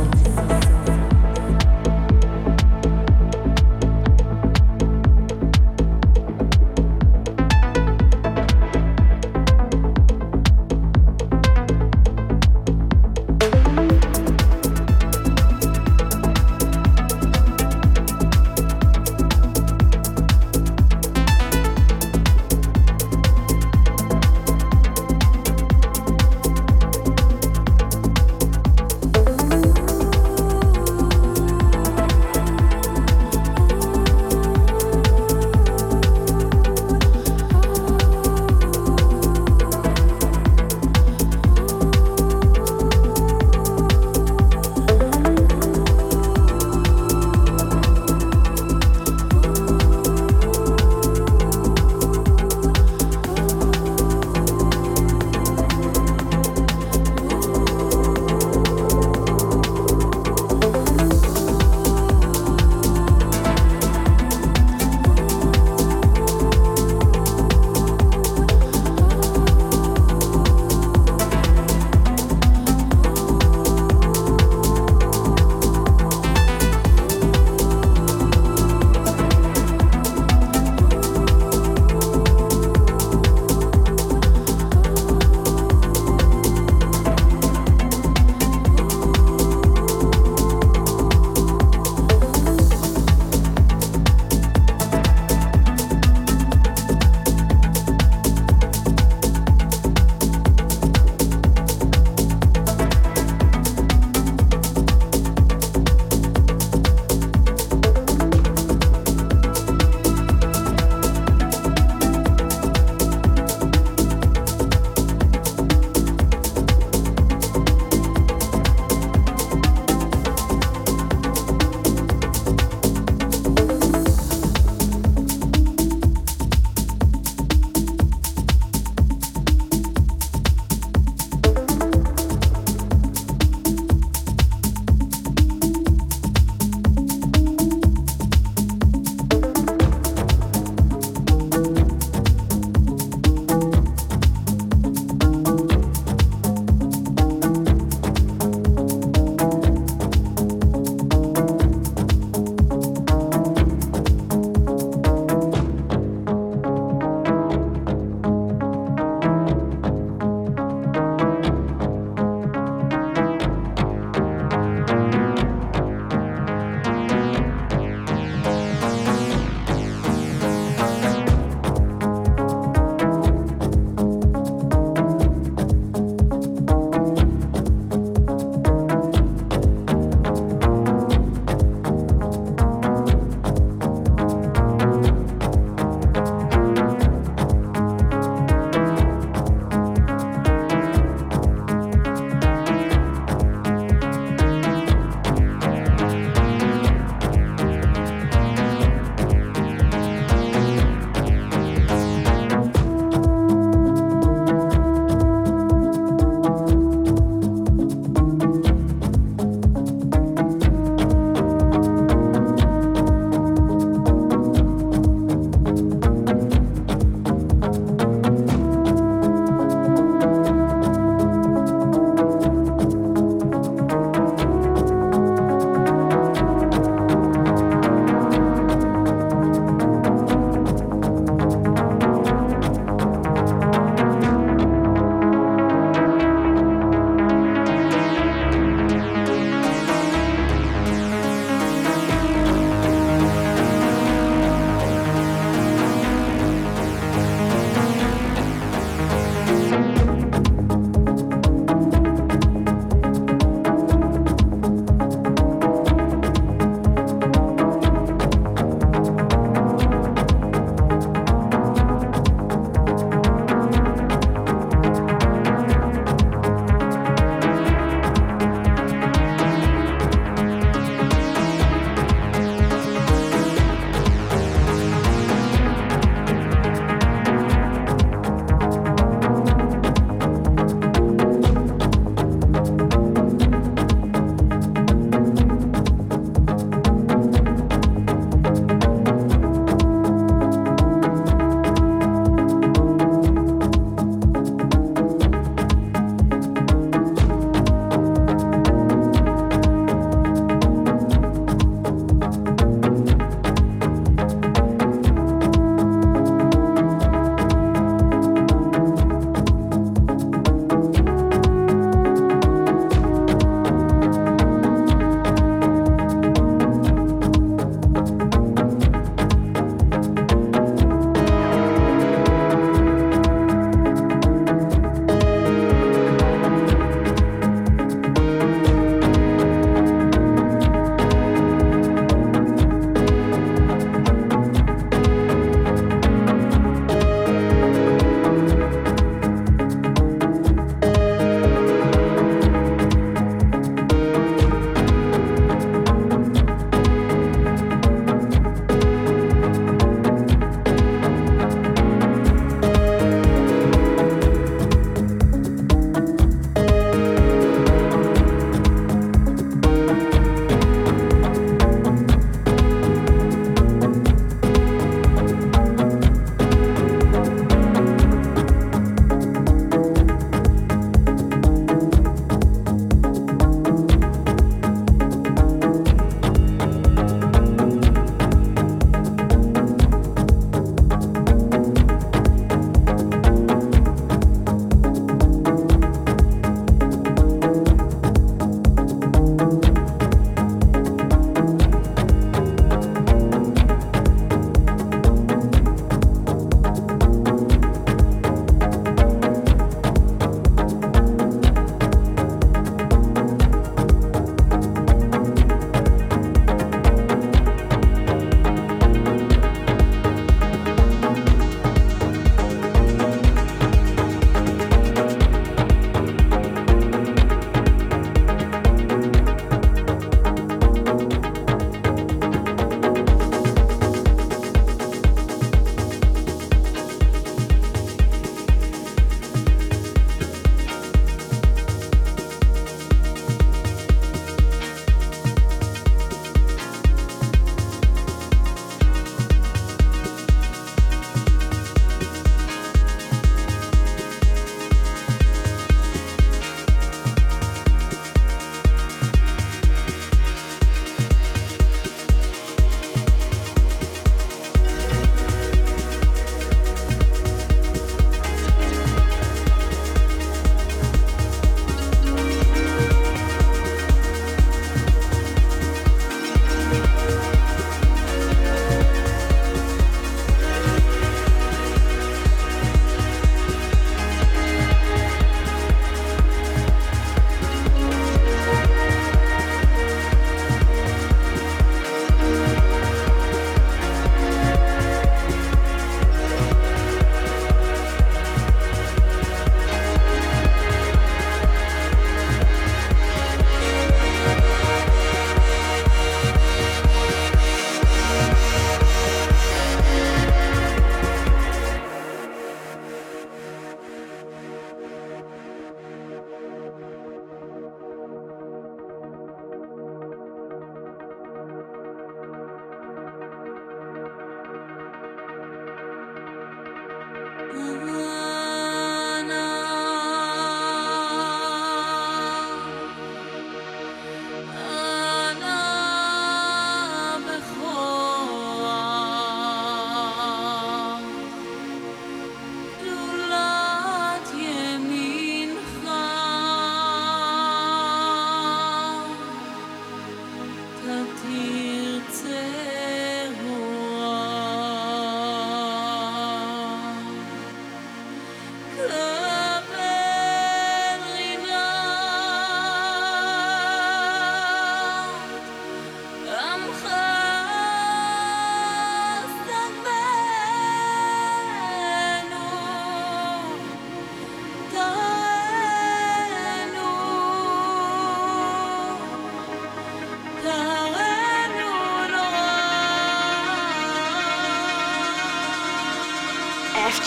soul.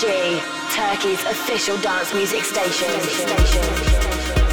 Turkey's official dance music station. station.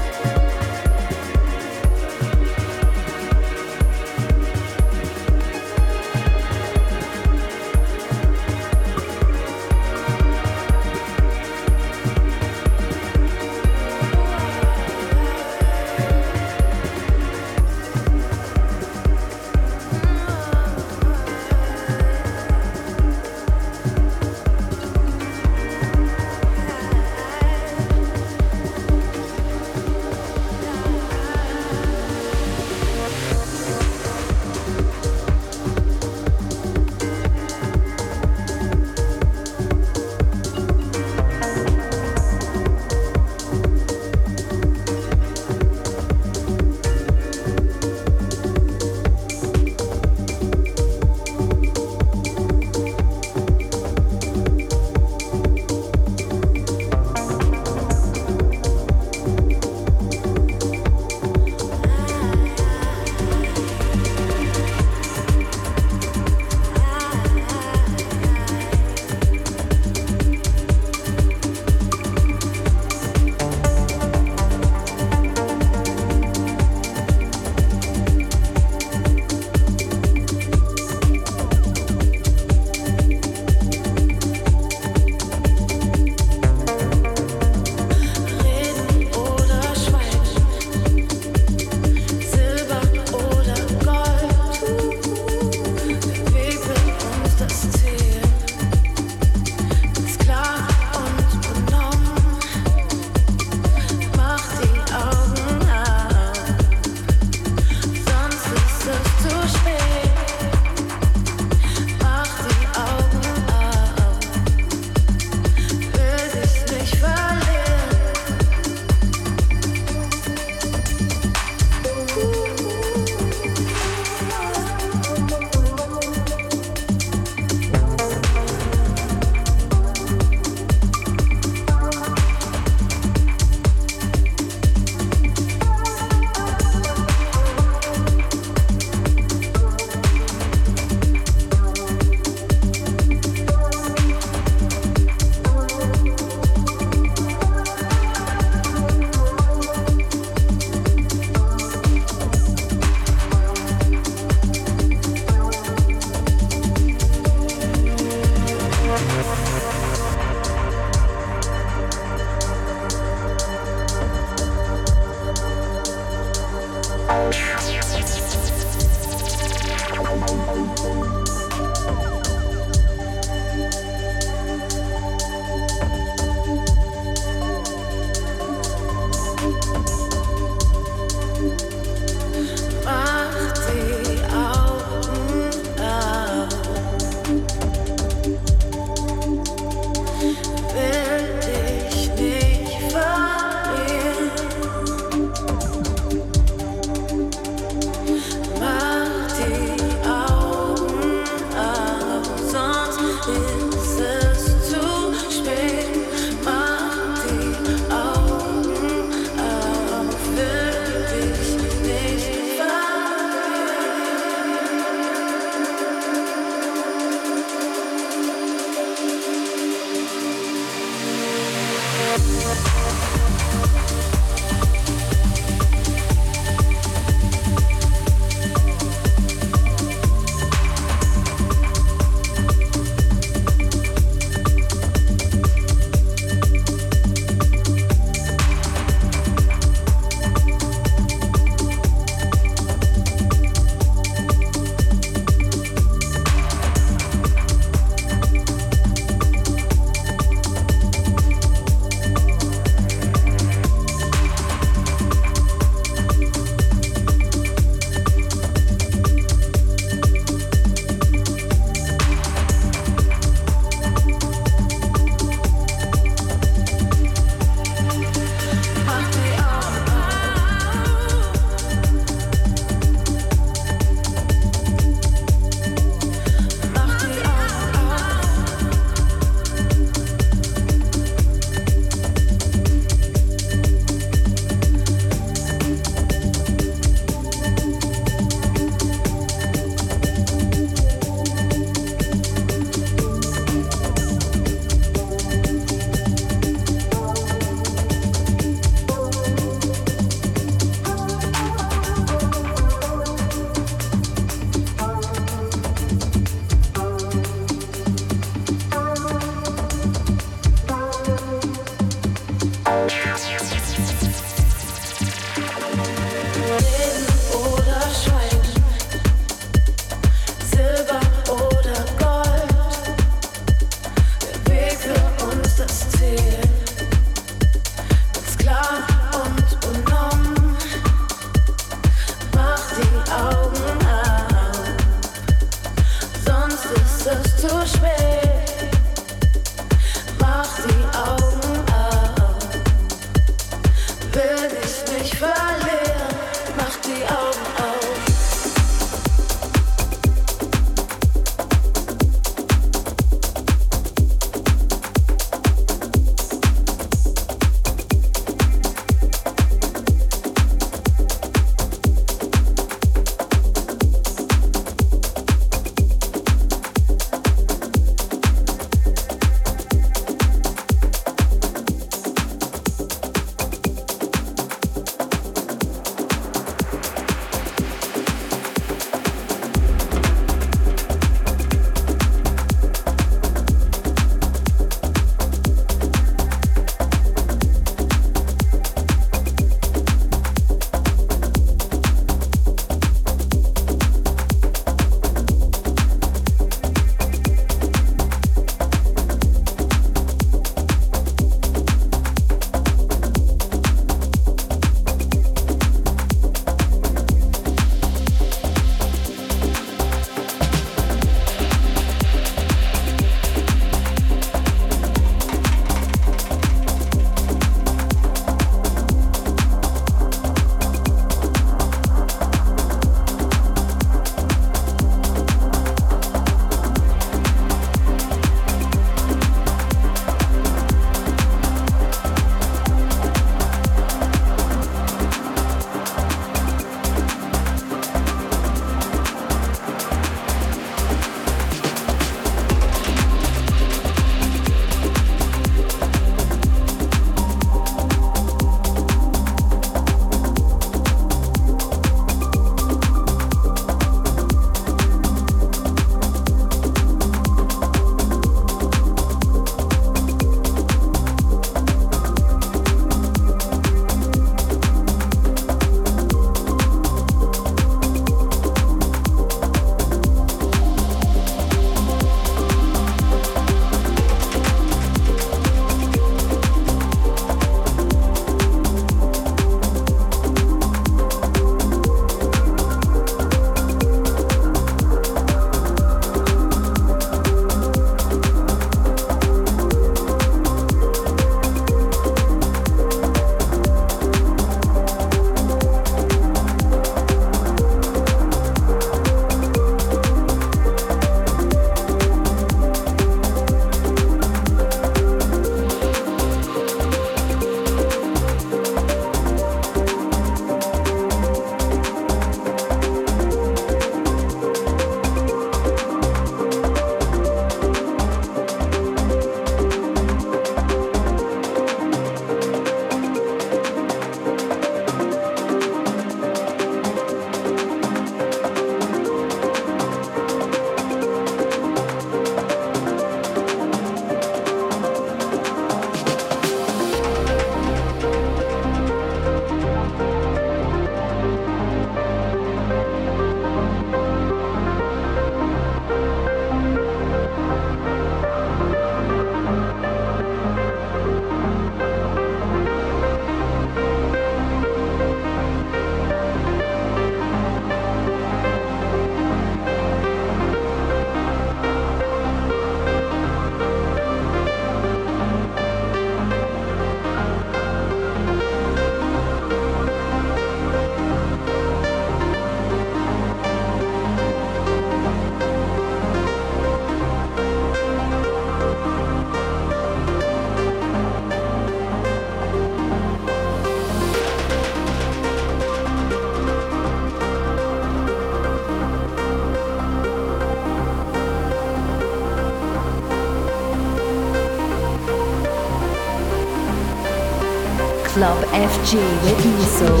Club FG with Muso.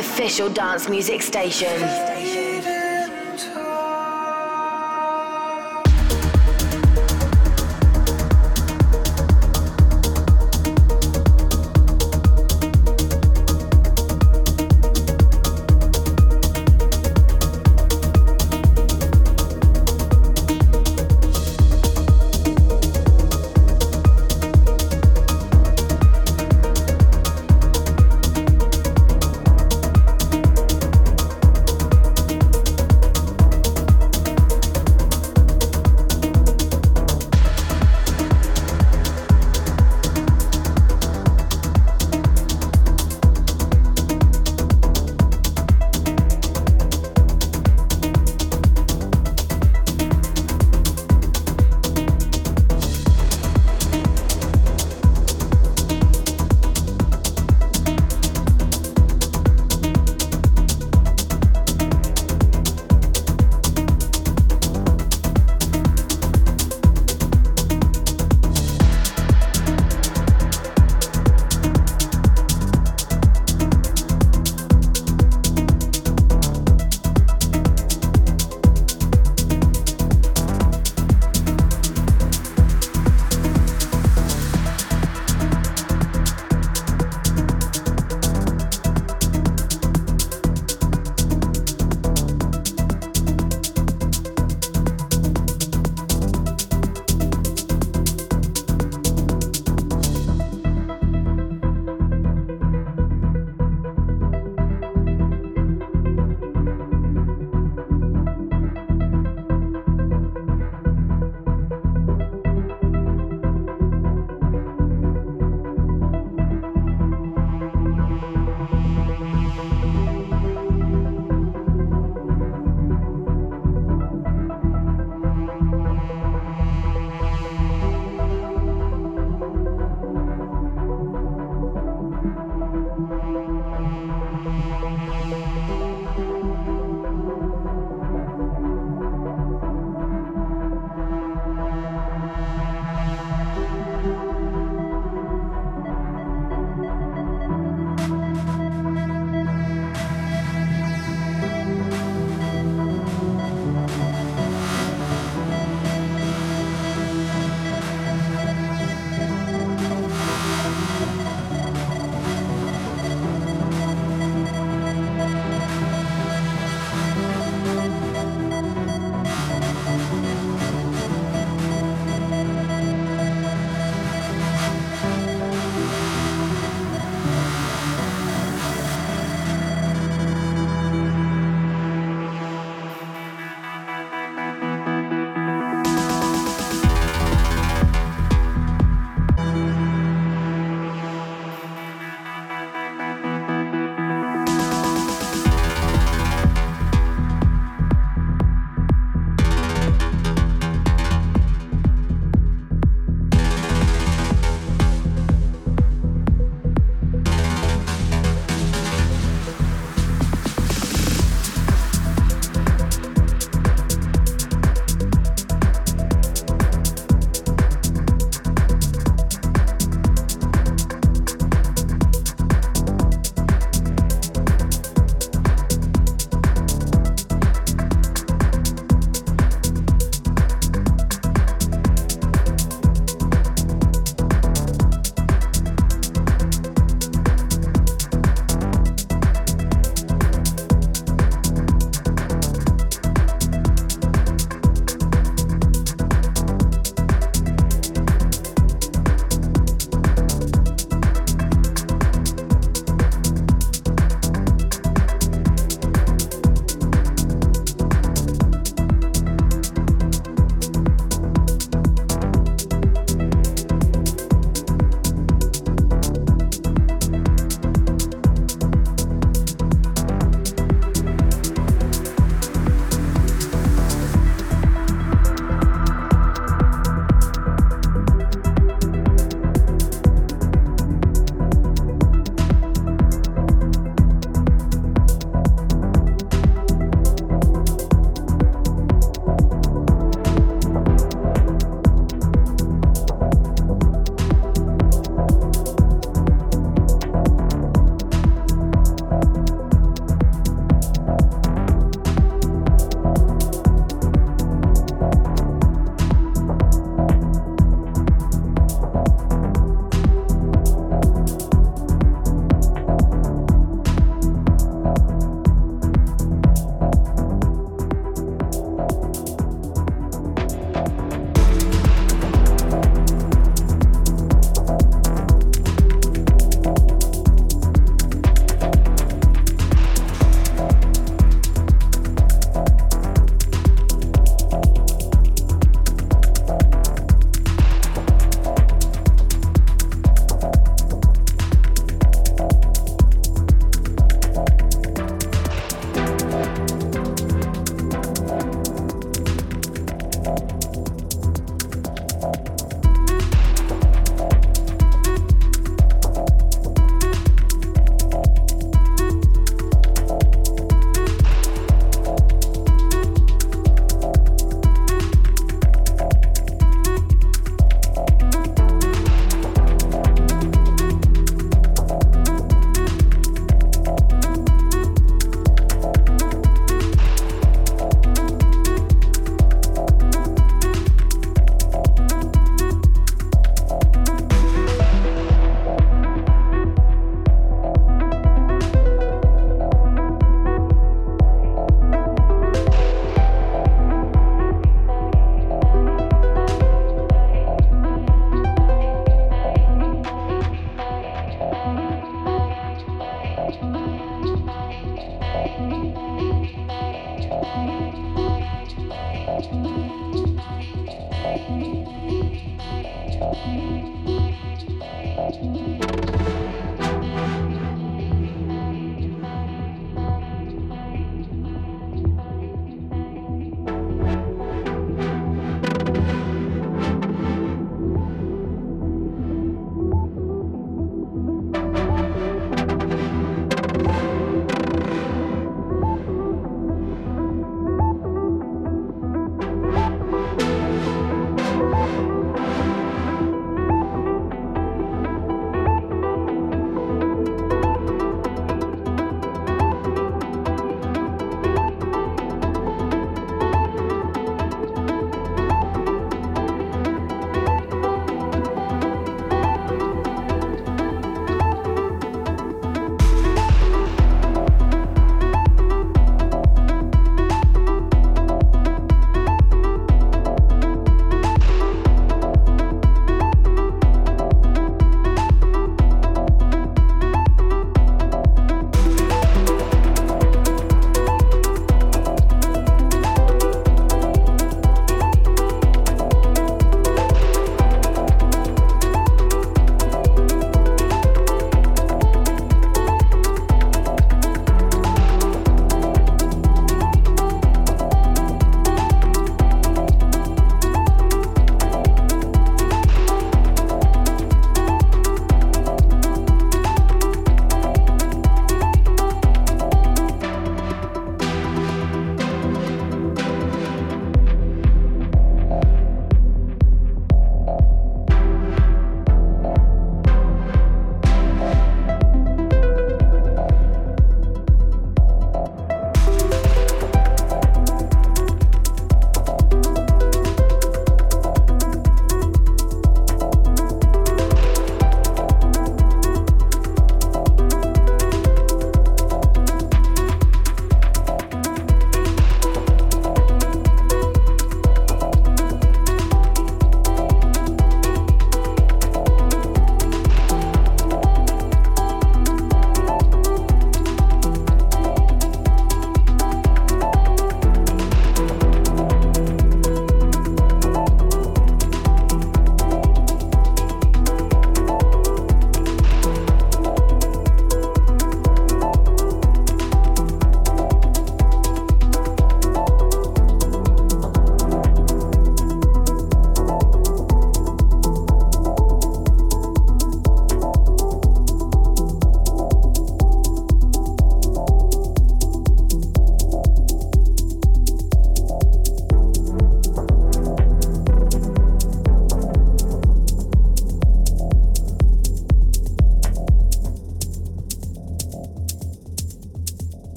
Official dance music station.